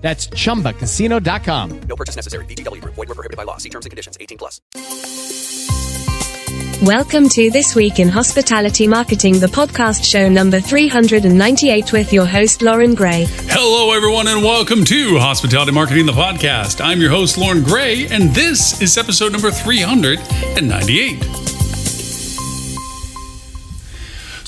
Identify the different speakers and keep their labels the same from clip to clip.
Speaker 1: That's chumbacasino.com.
Speaker 2: No purchase necessary. VGW Group. Void were prohibited by law. See terms and conditions. 18 plus.
Speaker 3: Welcome to This Week in Hospitality Marketing, the podcast show number 398 with your host, Loren Gray.
Speaker 4: Hello, everyone, and welcome to Hospitality Marketing, the podcast. I'm your host, Loren Gray, and this is episode number 398.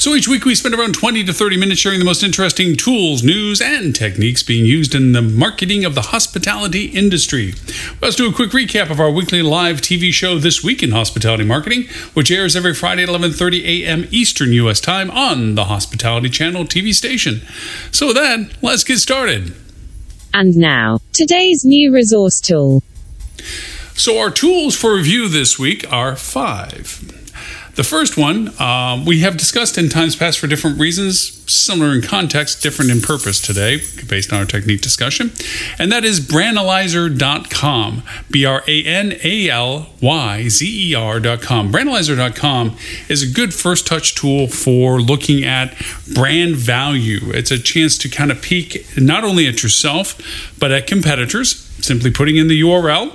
Speaker 4: So each week we spend around 20 to 30 minutes sharing the most interesting tools, news, and techniques being used in the marketing of the hospitality industry. Let's do a quick recap of our weekly live TV show This Week in Hospitality Marketing, which airs every Friday at 11:30 a.m. Eastern U.S. Time on the Hospitality Channel TV station. So with that, let's get started.
Speaker 3: And now, today's new resource tool.
Speaker 4: So our tools for review this week are five. The first one um, we have discussed in times past for different reasons, similar in context, different in purpose today, based on our technique discussion, and that is branalyzer.com. B R A N A L Y Z E R.com. Branalyzer.com is a good first touch tool for looking at brand value. It's a chance to kind of peek not only at yourself, but at competitors simply putting in the URL,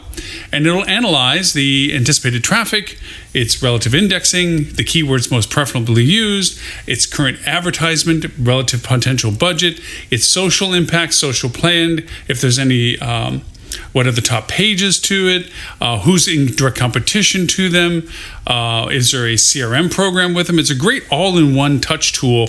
Speaker 4: and it'll analyze the anticipated traffic, its relative indexing, the keywords most preferably used, its current advertisement, relative potential budget, its social impact, social planned, if there's any. Um, what are the top pages to it? Uh, who's in direct competition to them? Uh, is there a CRM program with them? It's a great all in one touch tool.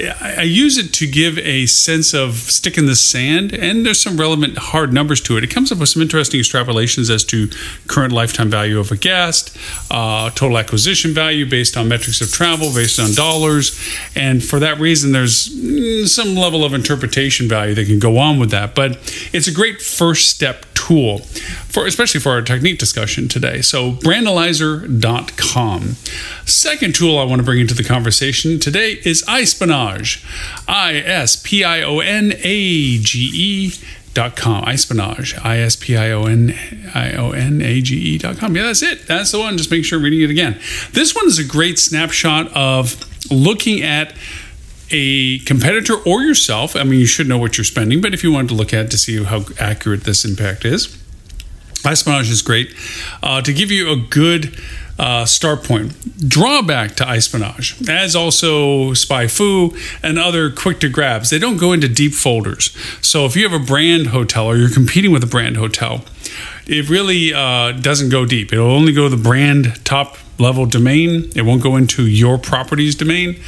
Speaker 4: I, I, use it to give a sense of stick in the sand, and there's some relevant hard numbers to it. It comes up with some interesting extrapolations as to current lifetime value of a guest, uh, total acquisition value based on metrics of travel, based on dollars. And for that reason, there's mm, some level of interpretation value that can go on with that. But it's a great first step tool for especially for our technique discussion today. So branalyzer.com. Second tool I want to bring into the conversation today is iSpionage. I S P I O N A G E dot com iSpionage i s p i o n i o n a g e dot com yeah that's it that's the one just make sure I'm reading it again this one is a great snapshot of looking at a competitor or yourself i mean you should know what you're spending but if you wanted to look at to see how accurate this impact is iSpionage is great uh, to give you a good uh, start point. Drawback to iSpionage, as also SpyFu and other quick to grabs, they don't go into deep folders. So if you have a brand hotel or you're competing with a brand hotel, it really uh, doesn't go deep. It'll only go the brand top level domain. It won't go into your property's domain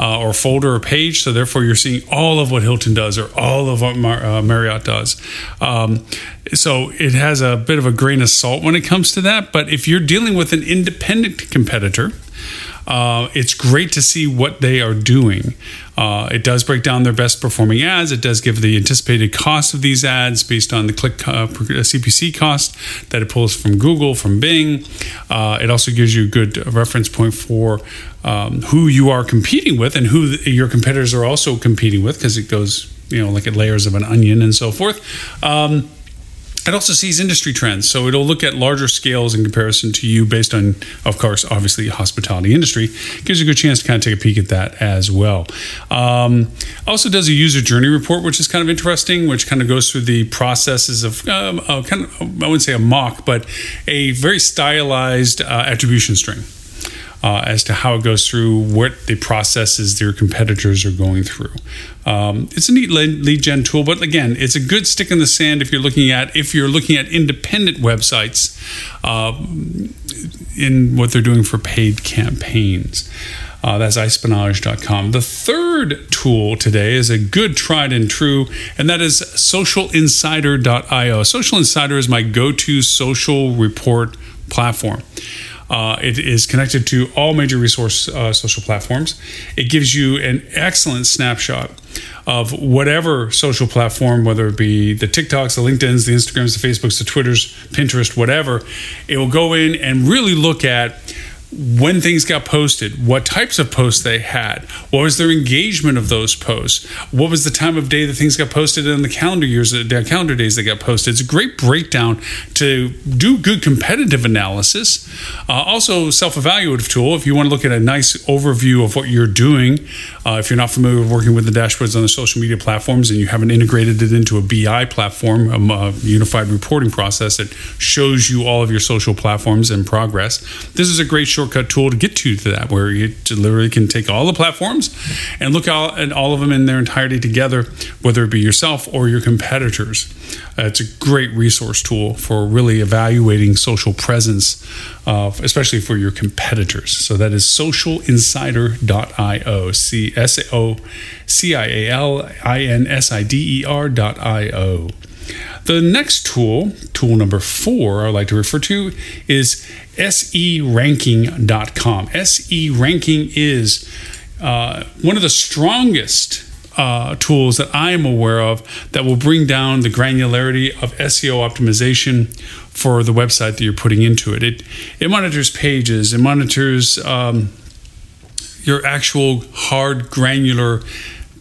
Speaker 4: uh, or folder or page. So therefore, you're seeing all of what Hilton does or all of what Mar- uh, Marriott does. Um, so it has a bit of a grain of salt when it comes to that. But if you're dealing with an independent competitor, uh, it's great to see what they are doing. Uh, it does break down their best performing ads. It does give the anticipated cost of these ads based on the click uh, CPC cost that it pulls from Google, from Bing. Uh, it also gives you a good reference point for um, who you are competing with and who your competitors are also competing with because it goes, you know, like at layers of an onion and so forth. Um, it also sees industry trends, so it'll look at larger scales in comparison to you based on, of course, obviously hospitality industry. Gives you a good chance to kind of take a peek at that as well. Um, also does a user journey report, which is kind of interesting, which kind of goes through the processes of um, kind of I wouldn't say a mock, but a very stylized uh, attribution string uh, as to how it goes through, what the processes their competitors are going through. Um, it's a neat lead gen tool, but again, it's a good stick in the sand if you're looking at if you're looking at independent websites uh, in what they're doing for paid campaigns. Uh, that's iSpionage.com. The third tool today is a good tried and true, and that is socialinsider.io. Social Insider is my go to social report platform. Uh, it is connected to all major resource uh, social platforms. It gives you an excellent snapshot of whatever social platform, whether it be the TikToks, the LinkedIn's, the Instagrams, the Facebooks, the Twitters, Pinterest, whatever. It will go in and really look at when things got posted, what types of posts they had, what was their engagement of those posts, what was the time of day that things got posted, and the calendar years, the calendar days that got posted. It's a great breakdown to do good competitive analysis. Uh, also, self-evaluative tool if you want to look at a nice overview of what you're doing. Uh, if you're not familiar with working with the dashboards on the social media platforms and you haven't integrated it into a BI platform, a uh, unified reporting process that shows you all of your social platforms and progress, this is a great shortcut tool to get to that, where you literally can take all the platforms and look at all of them in their entirety together, whether it be yourself or your competitors. Uh, it's a great resource tool for really evaluating social presence, uh, especially for your competitors. So that is socialinsider.io, C S O C I A L I N S I D E R.io. The next tool, tool number four, I like to refer to is seranking.com. SE ranking is uh, one of the strongest uh, tools that I am aware of that will bring down the granularity of SEO optimization for the website that you're putting into it. It it monitors pages, it monitors um, your actual hard granular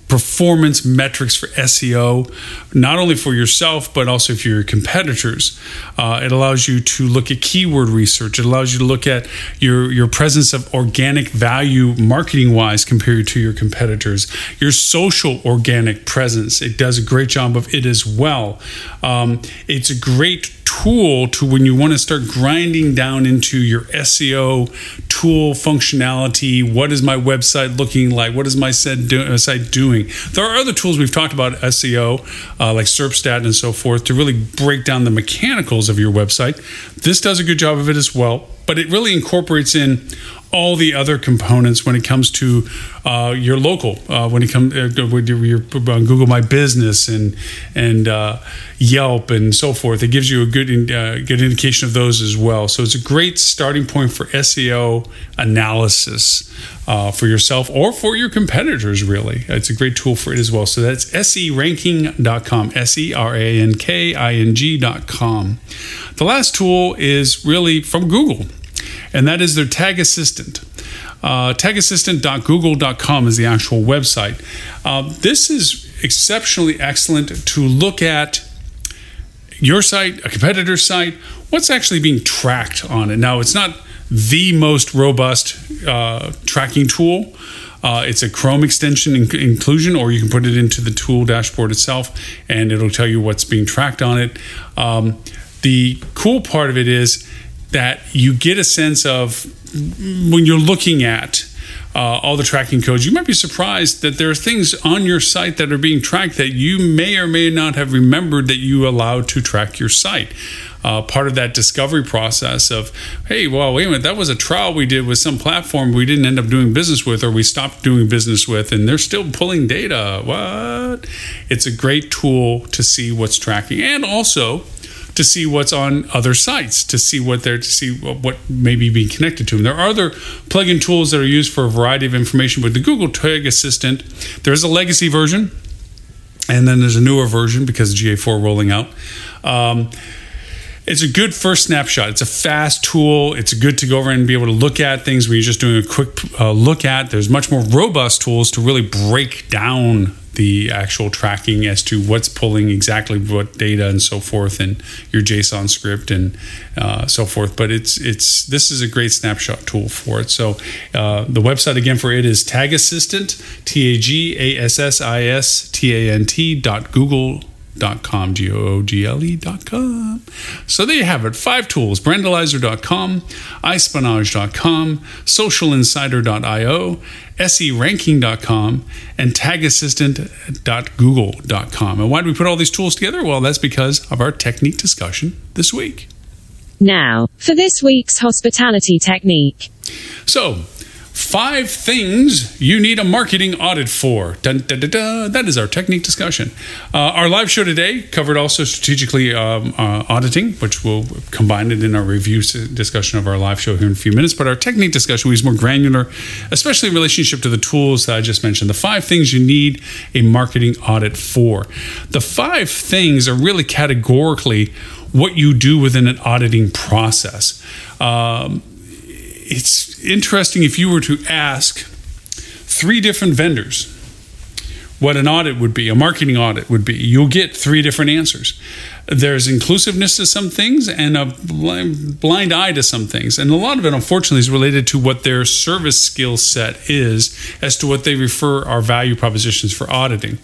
Speaker 4: performance metrics for SEO, not only for yourself, but also for your competitors. Uh, it allows you to look at keyword research. It allows you to look at your, your presence of organic value marketing wise compared to your competitors, your social organic presence. It does a great job of it as well. Um, it's a great tool to when you want to start grinding down into your SEO tool functionality. What is my website looking like? What is my uh, site doing? There are other tools we've talked about SEO, uh, like SERPstat and so forth, to really break down the mechanicals of your website. This does a good job of it as well, but it really incorporates in all the other components when it comes to uh, your local, uh, when it comes uh, with your, your uh, Google My Business and and uh, Yelp and so forth. It gives you a good uh, good indication of those as well. So it's a great starting point for SEO analysis for yourself or for your competitors. Really, it's a great tool for it as well. So that's seranking.com, s e r a n k i n g.com. The last tool is really from Google and that is their tag assistant. Uh, tagassistant.google.com is the actual website. Uh, this is exceptionally excellent to look at your site, a competitor's site, what's actually being tracked on it. Now, it's not the most robust uh, tracking tool. Uh, it's a Chrome extension in- inclusion, or you can put it into the tool dashboard itself, and it'll tell you what's being tracked on it. Um, the cool part of it is that you get a sense of when you're looking at uh, all the tracking codes, you might be surprised that there are things on your site that are being tracked that you may or may not have remembered that you allowed to track your site. Uh, part of that discovery process of, hey, well, wait a minute, that was a trial we did with some platform we didn't end up doing business with or we stopped doing business with, and they're still pulling data. What? It's a great tool to see what's tracking. And also, to see what's on other sites, to see what they're to see what may be being connected to them. There are other plugin tools that are used for a variety of information, but the Google Tag Assistant, there's a legacy version, and then there's a newer version because GA4 rolling out. Um, it's a good first snapshot. It's a fast tool. It's good to go over and be able to look at things where you're just doing a quick uh, look at. There's much more robust tools to really break down the actual tracking as to what's pulling exactly what data and so forth, and your JSON script and uh, so forth. But it's it's this is a great snapshot tool for it. So uh, the website again for it is Tag Assistant, T A G A S S I S T A N T dot Google com, G O O G L E dot com. So there you have it. Five tools Branalyzer.com, iSpionage.com, SocialInsider.io, SERanking.com, and TagAssistant.google.com. And why do we put all these tools together? Well, that's because of our technique discussion this week.
Speaker 3: Now, for this week's hospitality technique.
Speaker 4: So, Five things you need a marketing audit for. Dun, dun, dun. That is our technique discussion. Uh, our live show today covered also strategically um, uh, auditing, which we'll combine it in our review discussion of our live show here in a few minutes. But our technique discussion was more granular, especially in relationship to the tools that I just mentioned. The five things you need a marketing audit for. The five things are really categorically what you do within an auditing process. Um, it's interesting if you were to ask three different vendors what an audit would be, a marketing audit would be, you'll get three different answers. There's inclusiveness to some things and a blind, eye to some things. And a lot of it, unfortunately, is related to what their service skill set is as to what they refer our value propositions for auditing.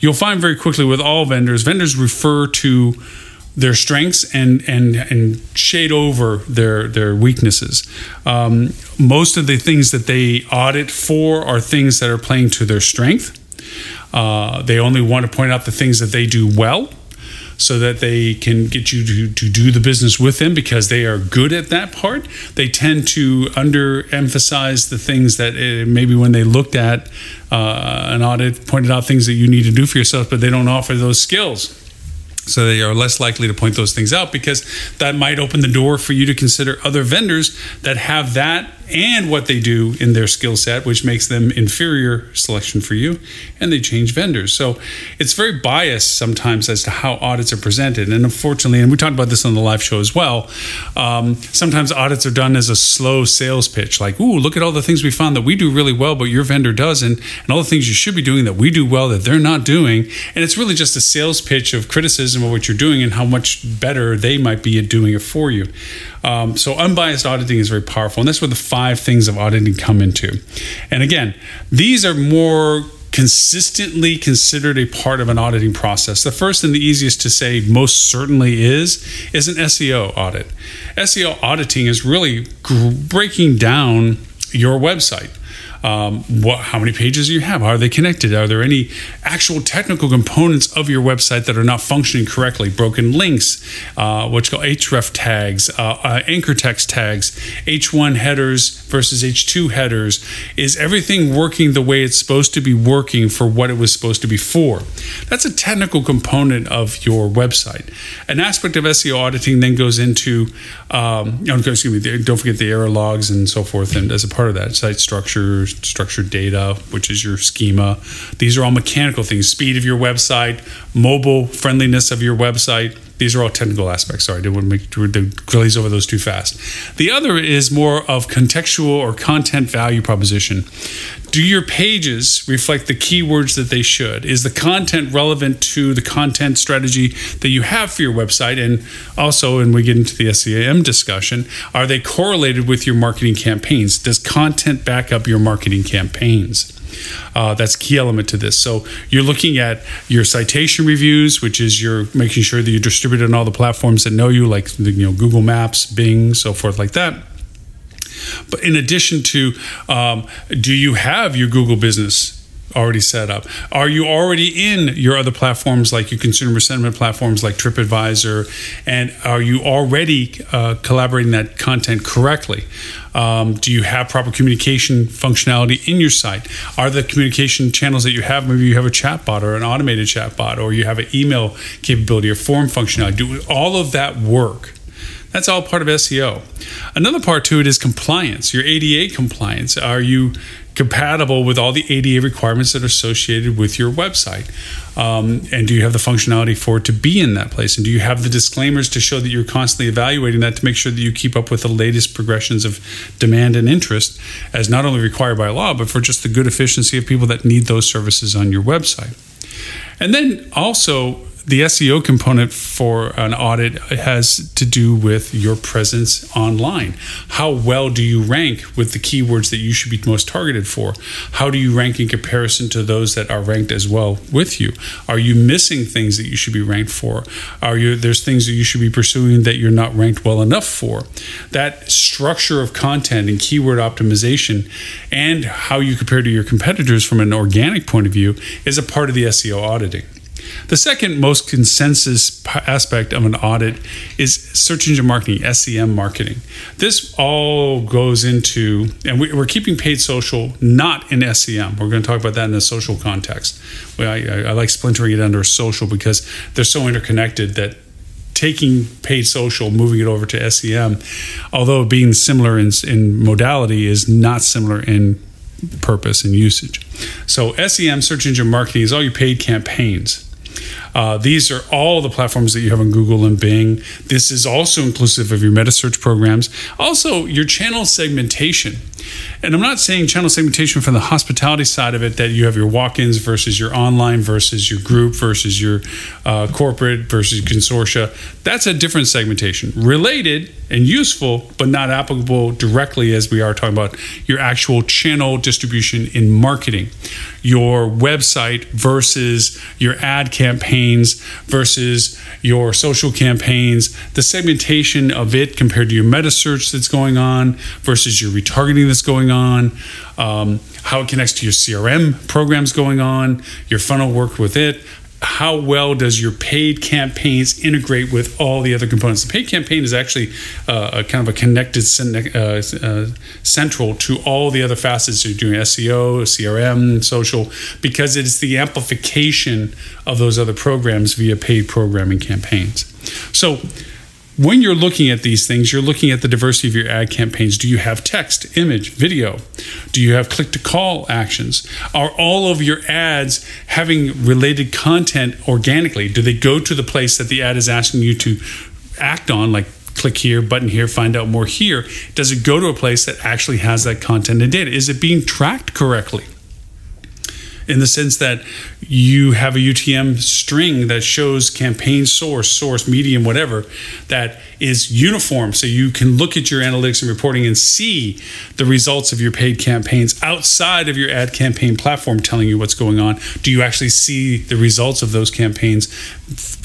Speaker 4: You'll find very quickly with all vendors, vendors refer to their strengths and and and shade over their their weaknesses. Um, most of the things that they audit for are things that are playing to their strength. Uh, they only want to point out the things that they do well so that they can get you to, to do the business with them because they are good at that part. They tend to underemphasize the things that uh, maybe when they looked at uh, an audit pointed out things that you need to do for yourself, but they don't offer those skills. So they are less likely to point those things out because that might open the door for you to consider other vendors that have that and what they do in their skill set, which makes them inferior selection for you, and they change vendors. So it's very biased sometimes as to how audits are presented. And unfortunately, and we talked about this on the live show as well, um, sometimes audits are done as a slow sales pitch, like, ooh, look at all the things we found that we do really well, but your vendor doesn't, and all the things you should be doing that we do well that they're not doing. And it's really just a sales pitch of criticism of what you're doing and how much better they might be at doing it for you. Um, so unbiased auditing is very powerful, and that's where the five things of auditing come into. And again, these are more consistently considered a part of an auditing process. The first and the easiest to say most certainly is is an SEO audit. SEO auditing is really breaking down your website um, what, how many pages you have? Are they connected? Are there any actual technical components of your website that are not functioning correctly? Broken links, uh, what's called href tags, uh, uh, anchor text tags, H1 headers versus H2 headers. Is everything working the way it's supposed to be working for what it was supposed to be for? That's a technical component of your website. An aspect of SEO auditing then goes into, um, oh, excuse me, don't forget the error logs and so forth, and as a part of that, site structure, structured data, which is your schema. These are all mechanical things speed of your website, mobile friendliness of your website. These are all technical aspects. Sorry, I didn't want to to glaze over those too fast. The other is more of contextual or content value proposition. Do your pages reflect the keywords that they should? Is the content relevant to the content strategy that you have for your website? And also, and we get into the SEM discussion, are they correlated with your marketing campaigns? Does content back up your marketing campaigns? Uh, that's key element to this. So you're looking at your citation reviews, which is you're making sure that you distribute it on all the platforms that know you, like you know Google Maps, Bing, so forth, like that. But in addition to, um, do you have your Google business already set up? Are you already in your other platforms like your consumer sentiment platforms like TripAdvisor? And are you already uh, collaborating that content correctly? Um, do you have proper communication functionality in your site? Are the communication channels that you have, maybe you have a chatbot or an automated chatbot, or you have an email capability or form functionality? Do all of that work? That's all part of SEO. Another part to it is compliance, your ADA compliance. Are you compatible with all the ADA requirements that are associated with your website? Um, and do you have the functionality for it to be in that place? And do you have the disclaimers to show that you're constantly evaluating that to make sure that you keep up with the latest progressions of demand and interest as not only required by law, but for just the good efficiency of people that need those services on your website? And then also, the SEO component for an audit has to do with your presence online. How well do you rank with the keywords that you should be most targeted for? How do you rank in comparison to those that are ranked as well with you? Are you missing things that you should be ranked for? Are you there's things that you should be pursuing that you're not ranked well enough for? That structure of content and keyword optimization and how you compare to your competitors from an organic point of view is a part of the SEO auditing. The second most consensus aspect of an audit is search engine marketing, SEM marketing. This all goes into, and we, are keeping paid social not in SEM. We're going to talk about that in a social context. I, I, like splintering it under social because they're so interconnected that taking paid social, moving it over to SEM, although being similar in, in modality, is not similar in purpose and usage. So, SEM, search engine marketing, is all your paid campaigns. Uh, these are all the platforms that you have on Google and Bing. This is also inclusive of your meta search programs. Also, your channel segmentation. And I'm not saying channel segmentation from the hospitality side of it that you have your walk ins versus your online versus your group versus your uh, corporate versus consortia. That's a different segmentation. Related and useful, but not applicable directly as we are talking about your actual channel distribution in marketing. Your website versus your ad campaigns versus your social campaigns, the segmentation of it compared to your meta search that's going on versus your retargeting that's going on, um, how it connects to your CRM programs going on, your funnel work with it, how well does your paid campaigns integrate with all the other components? The paid campaign is actually uh, a kind of a connected uh, uh, central to all the other facets you're doing SEO, CRM, social, because it's the amplification of those other programs via paid programming campaigns. So when you're looking at these things, you're looking at the diversity of your ad campaigns. Do you have text, image, video? Do you have click to call actions? Are all of your ads having related content organically? Do they go to the place that the ad is asking you to act on, like click here, button here, find out more here? Does it go to a place that actually has that content and data? Is it being tracked correctly? In the sense that you have a UTM string that shows campaign source, source, medium, whatever, that is uniform. So you can look at your analytics and reporting and see the results of your paid campaigns outside of your ad campaign platform telling you what's going on. Do you actually see the results of those campaigns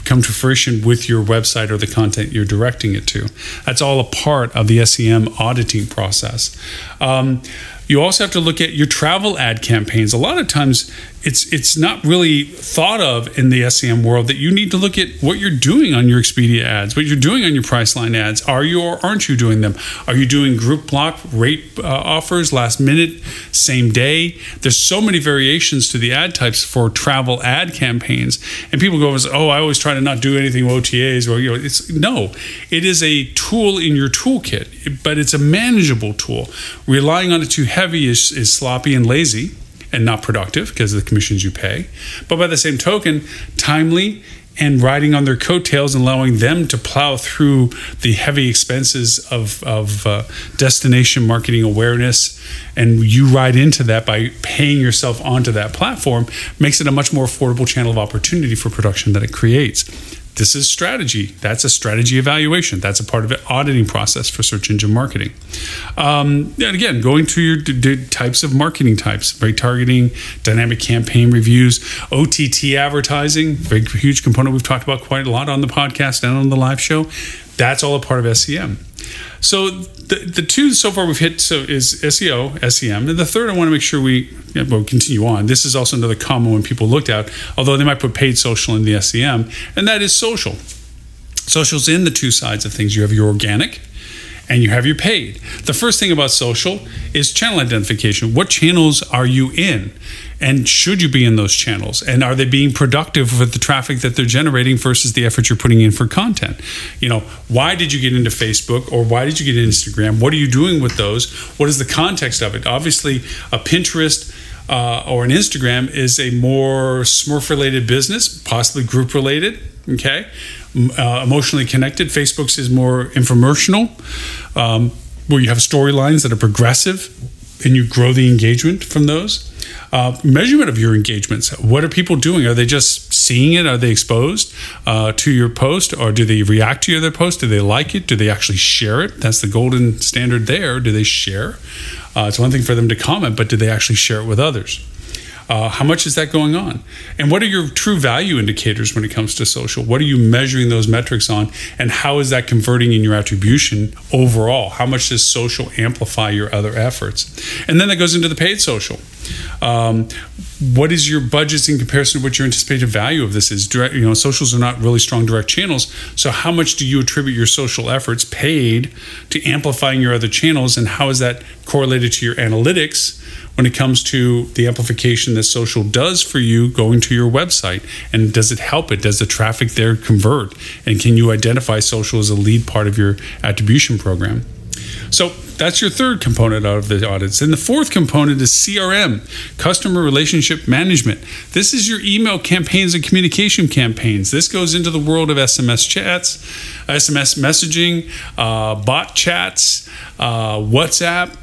Speaker 4: come to fruition with your website or the content you're directing it to? That's all a part of the SEM auditing process. Um, you also have to look at your travel ad campaigns. A lot of times it's it's not really thought of in the SEM world that you need to look at what you're doing on your Expedia ads, what you're doing on your Priceline ads. Are you or aren't you doing them? Are you doing group block rate uh, offers, last minute, same day? There's so many variations to the ad types for travel ad campaigns, and people go, "Oh, I always try to not do anything with OTAs." Or you know, it's no, it is a tool in your toolkit, but it's a manageable tool. Relying on it too heavy is, is sloppy and lazy and not productive because of the commissions you pay. But by the same token, timely and riding on their coattails and allowing them to plow through the heavy expenses of, of uh, destination marketing awareness and you ride into that by paying yourself onto that platform makes it a much more affordable channel of opportunity for production that it creates this is strategy. That's a strategy evaluation. That's a part of the auditing process for search engine marketing. Um, and again, going to your d- d- types of marketing types, retargeting, dynamic campaign reviews, OTT advertising, big huge component we've talked about quite a lot on the podcast and on the live show. That's all a part of SEM. So the, the two so far we've hit so is SEO, SEM, and the third I want to make sure we yeah, continue on. This is also another common one people looked at, although they might put paid social in the SEM, and that is social. Social's in the two sides of things. You have your organic, and you have your paid. The first thing about social is channel identification. What channels are you in? And should you be in those channels? And are they being productive with the traffic that they're generating versus the effort you're putting in for content? You know, why did you get into Facebook or why did you get Instagram? What are you doing with those? What is the context of it? Obviously, a Pinterest uh, or an Instagram is a more SMERF related business, possibly group related. Okay, uh, emotionally connected. Facebook's is more infomercial, um, where you have storylines that are progressive, and you grow the engagement from those. Uh, measurement of your engagements. What are people doing? Are they just seeing it? Are they exposed uh, to your post, or do they react to your other post? Do they like it? Do they actually share it? That's the golden standard there. Do they share? Uh, it's one thing for them to comment, but do they actually share it with others? Uh, how much is that going on? And what are your true value indicators when it comes to social? What are you measuring those metrics on? And how is that converting in your attribution overall? How much does social amplify your other efforts? And then that goes into the paid social. Um, what is your budgets in comparison to what your anticipated value of this is? Direct, you know, socials are not really strong direct channels. So, how much do you attribute your social efforts paid to amplifying your other channels, and how is that correlated to your analytics when it comes to the amplification that social does for you going to your website? And does it help it? Does the traffic there convert? And can you identify social as a lead part of your attribution program? So that's your third component out of the audits. And the fourth component is CRM, customer relationship management. This is your email campaigns and communication campaigns. This goes into the world of SMS chats, SMS messaging, uh, bot chats, uh, WhatsApp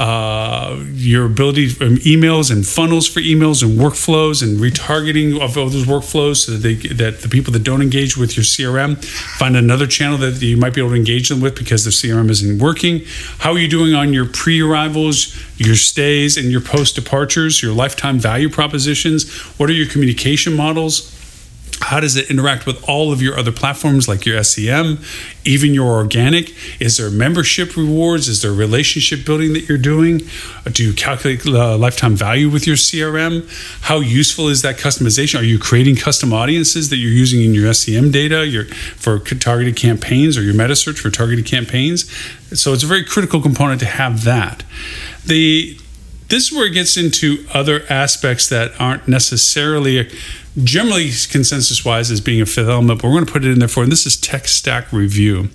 Speaker 4: uh, your ability um, emails and funnels for emails and workflows and retargeting of those workflows so that they that the people that don't engage with your CRM find another channel that you might be able to engage them with because their CRM isn't working. How are you doing on your pre-arrivals, your stays, and your post-departures? Your lifetime value propositions. What are your communication models? How does it interact with all of your other platforms like your SEM, even your organic? Is there membership rewards? Is there relationship building that you're doing? Do you calculate uh, lifetime value with your CRM? How useful is that customization? Are you creating custom audiences that you're using in your SEM data your, for targeted campaigns or your meta search for targeted campaigns? So it's a very critical component to have that. The this is where it gets into other aspects that aren't necessarily generally consensus wise as being a fifth element, but we're going to put it in there for, and this is tech stack review.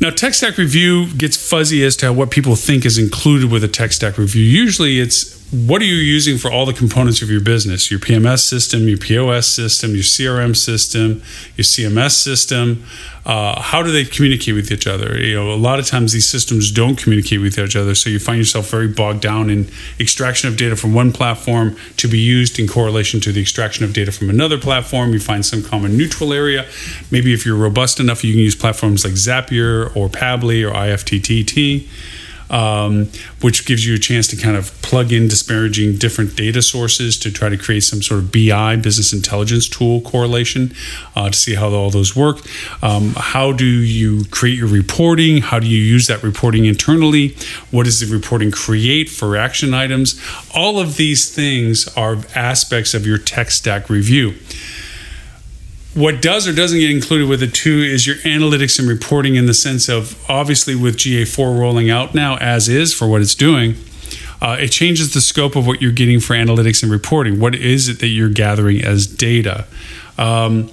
Speaker 4: Now, tech stack review gets fuzzy as to what people think is included with a tech stack review. Usually, it's what are you using for all the components of your business? Your pms system your pos system your crm system your cms system. Uh, how do they communicate with each other? You know a lot of times these systems don't communicate with each other so you find yourself very bogged down in extraction of data from one platform to be used in correlation to the extraction of data from another platform. You find some common neutral area. Maybe if you're robust enough you can use platforms like zapier or pabbly or ifttt um, which gives you a chance to kind of plug in disparaging different data sources to try to create some sort of BI, business intelligence tool correlation uh, to see how all those work. Um, how do you create your reporting? How do you use that reporting internally? What does the reporting create for action items? All of these things are aspects of your tech stack review. What does or doesn't get included with it too is your analytics and reporting in the sense of obviously with GA4 rolling out now as is for what it's doing, uh, it changes the scope of what you're getting for analytics and reporting. What is it that you're gathering as data? Um,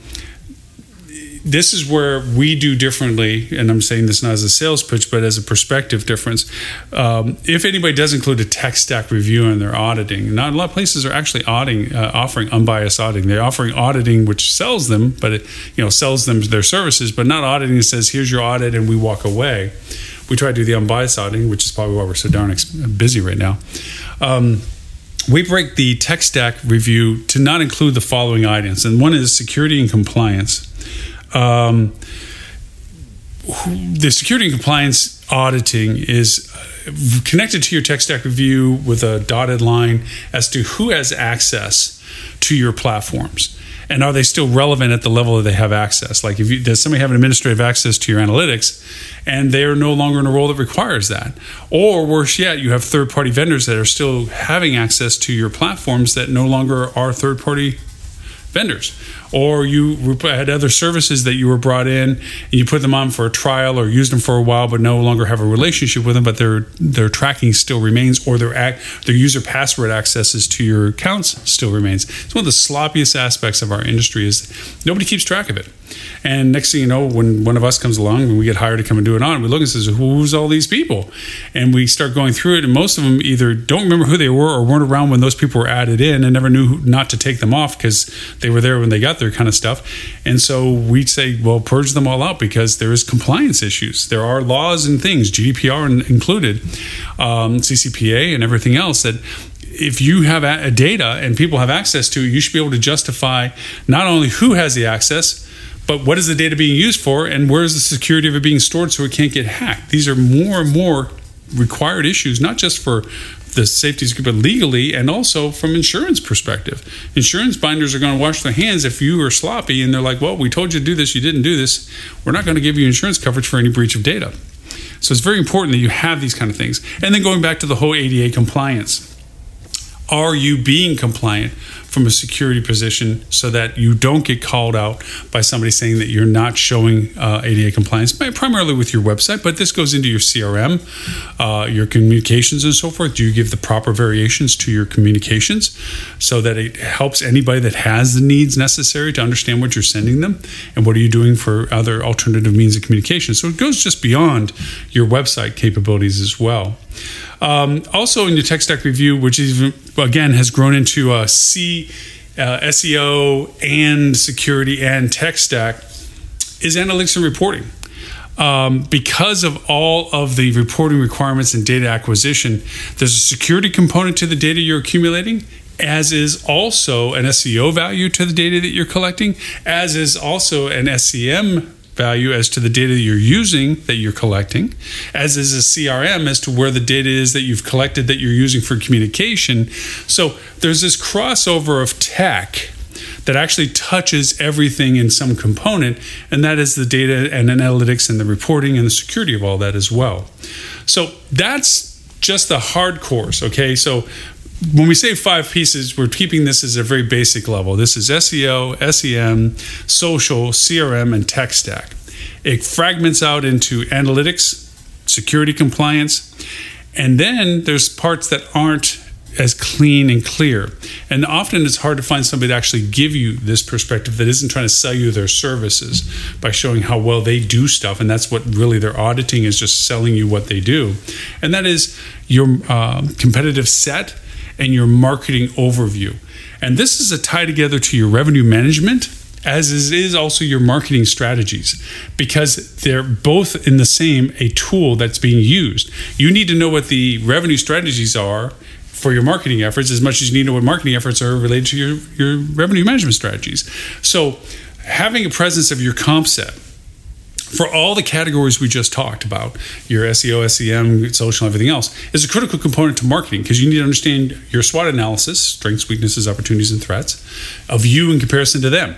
Speaker 4: this is where we do differently, and I'm saying this not as a sales pitch, but as a perspective difference. Um, if anybody does include a tech stack review in their auditing, not a lot of places are actually auditing, uh, offering unbiased auditing. They're offering auditing, which sells them, but it you know sells them their services, but not auditing that says here's your audit and we walk away. We try to do the unbiased auditing, which is probably why we're so darn busy right now. Um, we break the tech stack review to not include the following items, and one is security and compliance um, the security and compliance auditing is uh, connected to your tech stack review with a dotted line as to who has access to your platforms. And are they still relevant at the level that they have access? Like if you, does somebody have an administrative access to your analytics and they are no longer in a role that requires that? Or worse yet you have third party vendors that are still having access to your platforms that no longer are third party vendors or you had other services that you were brought in and you put them on for a trial or used them for a while but no longer have a relationship with them but their their tracking still remains or their act, their user password accesses to your accounts still remains. It's one of the sloppiest aspects of our industry is nobody keeps track of it. And next thing you know, when one of us comes along and we get hired to come and do it on, we look and says, "Who's all these people?" And we start going through it, and most of them either don't remember who they were or weren't around when those people were added in and never knew not to take them off because they were there when they got there, kind of stuff. And so we say, "Well, purge them all out because there is compliance issues. There are laws and things, GDPR included, um, CCPA, and everything else that." if you have a, data and people have access to, it, you should be able to justify not only who has the access, but what is the data being used for and where is the security of it being stored so it can't get hacked these are more and more required issues not just for the safety but legally and also from insurance perspective. Insurance binders are going to wash their hands if you are sloppy and they're like well we told you to do this you didn't do this. We're not going to give you insurance coverage for any breach of data. So it's very important that you have these kind of things. And then going back to the whole ada compliance Are you being compliant from a security position so that you don't get called out by somebody saying that you're not showing uh, ADA compliance, primarily with your website, but this goes into your CRM, uh, your communications, and so forth. Do you give the proper variations to your communications so that it helps anybody that has the needs necessary to understand what you're sending them? And what are you doing for other alternative means of communication? So it goes just beyond your website capabilities as well. Um, also, in your tech stack review, which even again has grown into a C, uh, SEO and security and tech stack, is analytics and reporting. Um, because of all of the reporting requirements and data acquisition, there's a security component to the data you're accumulating, as is also an SEO value to the data that you're collecting, as is also an SEM value as to the data you're using that you're collecting, as is a CRM as to where the data is that you've collected that you're using for communication. So there's this crossover of tech that actually touches everything in some component, and that is the data and analytics and the reporting and the security of all that as well. So that's just the hard course, okay? So when we say five pieces, we're keeping this as a very basic level. This is SEO, SEM, social, CRM, and tech stack. It fragments out into analytics, security compliance, and then there's parts that aren't as clean and clear. And often it's hard to find somebody to actually give you this perspective that isn't trying to sell you their services by showing how well they do stuff. And that's what really their auditing is just selling you what they do. And that is your um, competitive set and your marketing overview. And this is a tie together to your revenue management as is also your marketing strategies because they're both in the same a tool that's being used. You need to know what the revenue strategies are for your marketing efforts as much as you need to know what marketing efforts are related to your, your revenue management strategies. So having a presence of your comp set for all the categories we just talked about, your SEO, SEM, social, everything else, is a critical component to marketing because you need to understand your SWOT analysis, strengths, weaknesses, opportunities, and threats of you in comparison to them.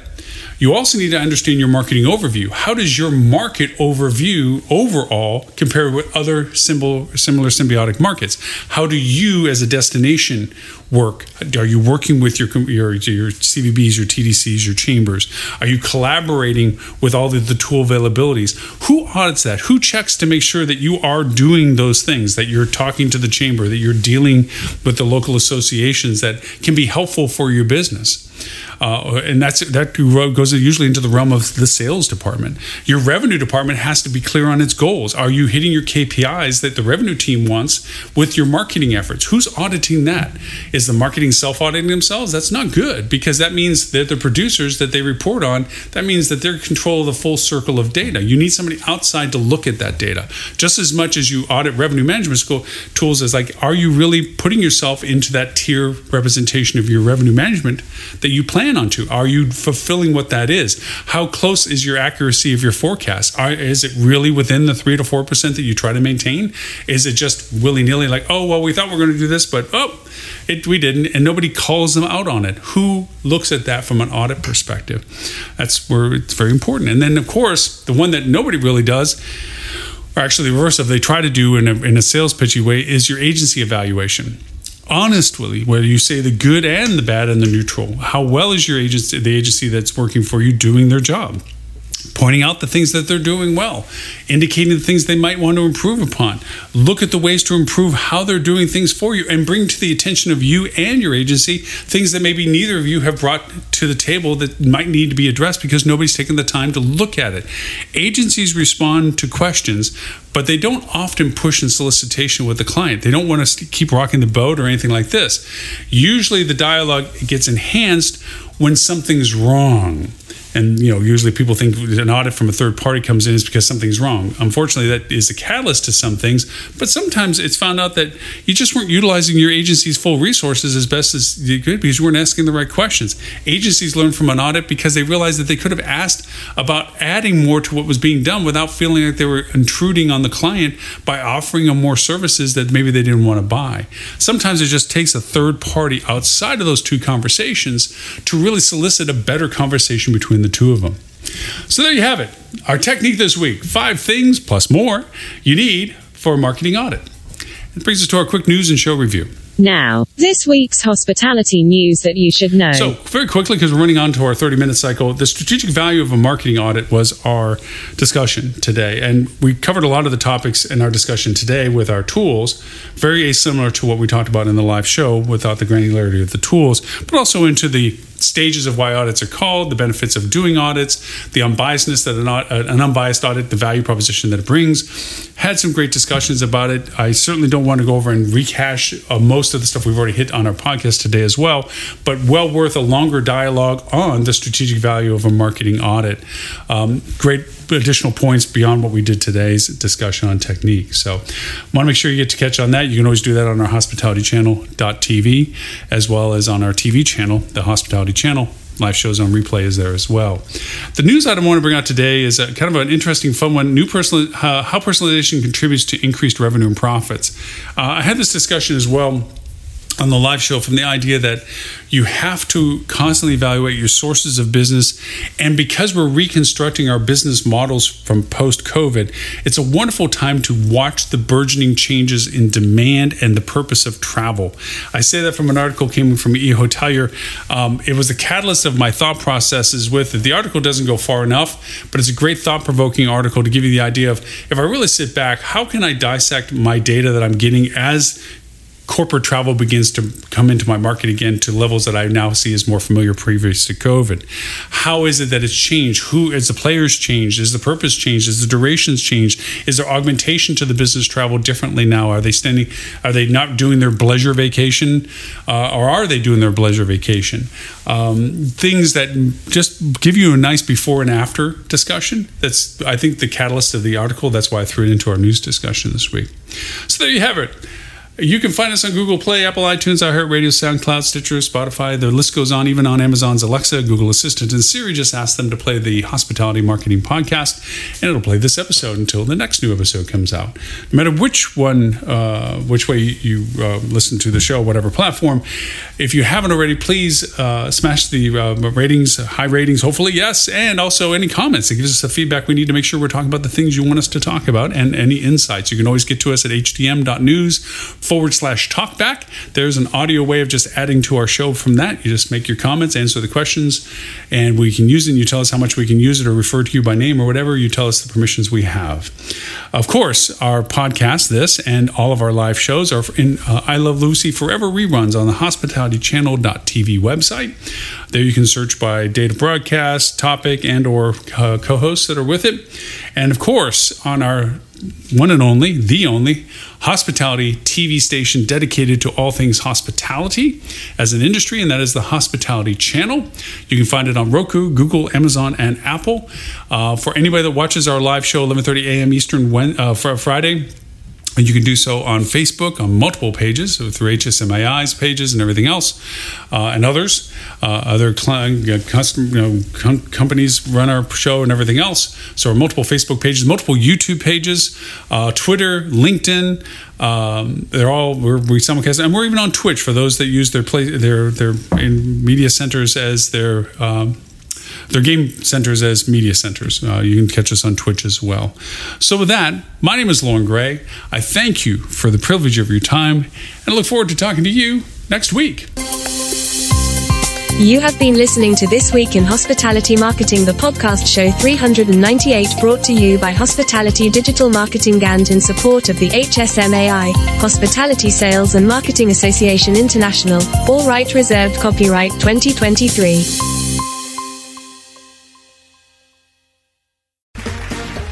Speaker 4: You also need to understand your marketing overview. How does your market overview overall compare with other symbol, similar symbiotic markets? How do you, as a destination, work? Are you working with your your, your CVBs, your TDCs, your chambers? Are you collaborating with all the, the tool availabilities? Who audits that? Who checks to make sure that you are doing those things? That you're talking to the chamber, that you're dealing with the local associations that can be helpful for your business. Uh, and that's that goes usually into the realm of the sales department. Your revenue department has to be clear on its goals. Are you hitting your KPIs that the revenue team wants with your marketing efforts? Who's auditing that? Is the marketing self auditing themselves? That's not good because that means that the producers that they report on, that means that they're in control of the full circle of data. You need somebody outside to look at that data just as much as you audit revenue management school tools as like, are you really putting yourself into that tier representation of your revenue management that you plan? Plan onto? Are you fulfilling what that is? How close is your accuracy of your forecast? Are, is it really within the three to four percent that you try to maintain? Is it just willy nilly, like, oh well, we thought we are going to do this, but oh, it, we didn't, and nobody calls them out on it? Who looks at that from an audit perspective? That's where it's very important. And then, of course, the one that nobody really does or actually the reverse of they try to do in a, in a sales pitchy way is your agency evaluation honestly, whether you say the good and the bad and the neutral. How well is your agency, the agency that's working for you, doing their job? Pointing out the things that they're doing well, indicating the things they might want to improve upon. Look at the ways to improve how they're doing things for you and bring to the attention of you and your agency things that maybe neither of you have brought to the table that might need to be addressed because nobody's taken the time to look at it. Agencies respond to questions, but they don't often push in solicitation with the client. They don't want to keep rocking the boat or anything like this. Usually the dialogue gets enhanced when something's wrong and you know usually people think an audit from a third party comes in is because something's wrong. Unfortunately that is a catalyst to some things but sometimes it's found out that you just weren't utilizing your agency's full resources as best as you could because you weren't asking the right questions. Agencies learn from an audit because they realize that they could have asked about adding more to what was being done without feeling like they were intruding on the client by offering them more services that maybe they didn't want to buy. Sometimes it just takes a third party outside of those two conversations to really solicit a better conversation between the two of them. So there you have it. Our technique this week five things plus more you need for a marketing audit. It brings us to our quick news and show review.
Speaker 3: Now, this week's hospitality news that you should know.
Speaker 4: So, very quickly, because we're running on to our 30 minute cycle, the strategic value of a marketing audit was our discussion today. And we covered a lot of the topics in our discussion today with our tools, very similar to what we talked about in the live show without the granularity of the tools, but also into the stages of why audits are called, the benefits of doing audits, the unbiasedness that an, an, unbiased audit, the value proposition that it brings. Had some great discussions about it. I certainly don't want to go over and rehash uh, most of the stuff we've already hit on our podcast today as well, but well worth a longer dialogue on the strategic value of a marketing audit. Um, great additional points beyond what we did today's discussion on technique. So, want to make sure you get to catch on that. You can always do that on our hospitality channel TV, as well as on our TV channel, the hospitality channel. Live shows on replay is there as well. The news item I want to bring out today is a, kind of an interesting, fun one. New personal, uh, how personalization contributes to increased revenue and profits. Uh, I had this discussion as well on the live show from the idea that you have to constantly evaluate your sources of business. And because we're reconstructing our business models from post COVID, it's a wonderful time to watch the burgeoning changes in demand and the purpose of travel. I say that from an article came from E. Hotelier. Um, it was the catalyst of my thought processes with it. The article doesn't go far enough, but it's a great thought provoking article to give you the idea of if I really sit back, how can I dissect my data that I'm getting as corporate travel begins to come into my market again to levels that I now see as more familiar previous to COVID. How is it that it's changed? Who is the players changed? Is the purpose changed? Is the durations changed? Is there augmentation to the business travel differently now? Are they standing? Are they not doing their pleasure vacation, uh, or are they doing their pleasure vacation? Um, things that just give you a nice before and after discussion. That's I think the catalyst of the article. That's why I threw it into our news discussion this week. So there you have it. You can find us on Google Play, Apple iTunes, iHeartRadio, SoundCloud, Stitcher, Spotify. The list goes on, even on Amazon's Alexa, Google Assistant, and Siri. Just ask them to play the Hospitality Marketing Podcast, and it'll play this episode until the next new episode comes out. No matter which one, uh, which way you uh, listen to the show, whatever platform, if you haven't already, please uh, smash the uh, ratings, high ratings, hopefully, yes, and also any comments. It gives us the feedback we need to make sure we're talking about the things you want us to talk about and any insights. You can always get to us at hdm.news forward slash talkback. There's an audio way of just adding to our show from that. You just make your comments, answer the questions, and we can use it. And you tell us how much we can use it or refer to you by name or whatever. You tell us the permissions we have. Of course, our podcast, this, and all of our live shows are in uh, I Love Lucy Forever reruns on the hospitalitychannel.tv website. There you can search by date of broadcast, topic, and or uh, co-hosts that are with it. And of course, on our one and only, the only hospitality TV station dedicated to all things hospitality as an industry, and that is the Hospitality Channel. You can find it on Roku, Google, Amazon, and Apple. Uh, for anybody that watches our live show 11:30 a.m. Eastern when, uh, Friday and you can do so on Facebook on multiple pages so through HSMAI's pages and everything else, uh, and others. Uh, other cl- custom, you know, com- companies run our show and everything else. So, multiple Facebook pages, multiple YouTube pages, uh, Twitter, LinkedIn. Um, they're all we're, we simulcast, and we're even on Twitch for those that use their play their their media centers as their um, their game centers as media centers. Uh, you can catch us on Twitch as well. So, with that, my name is Loren Gray. I thank you for the privilege of your time, and I look forward to talking to you next week.
Speaker 3: You have been listening to This Week in Hospitality Marketing, the podcast show 398, brought to you by Hospitality Digital Marketing and in support of the HSMAI, Hospitality Sales and Marketing Association International. All right reserved copyright 2023.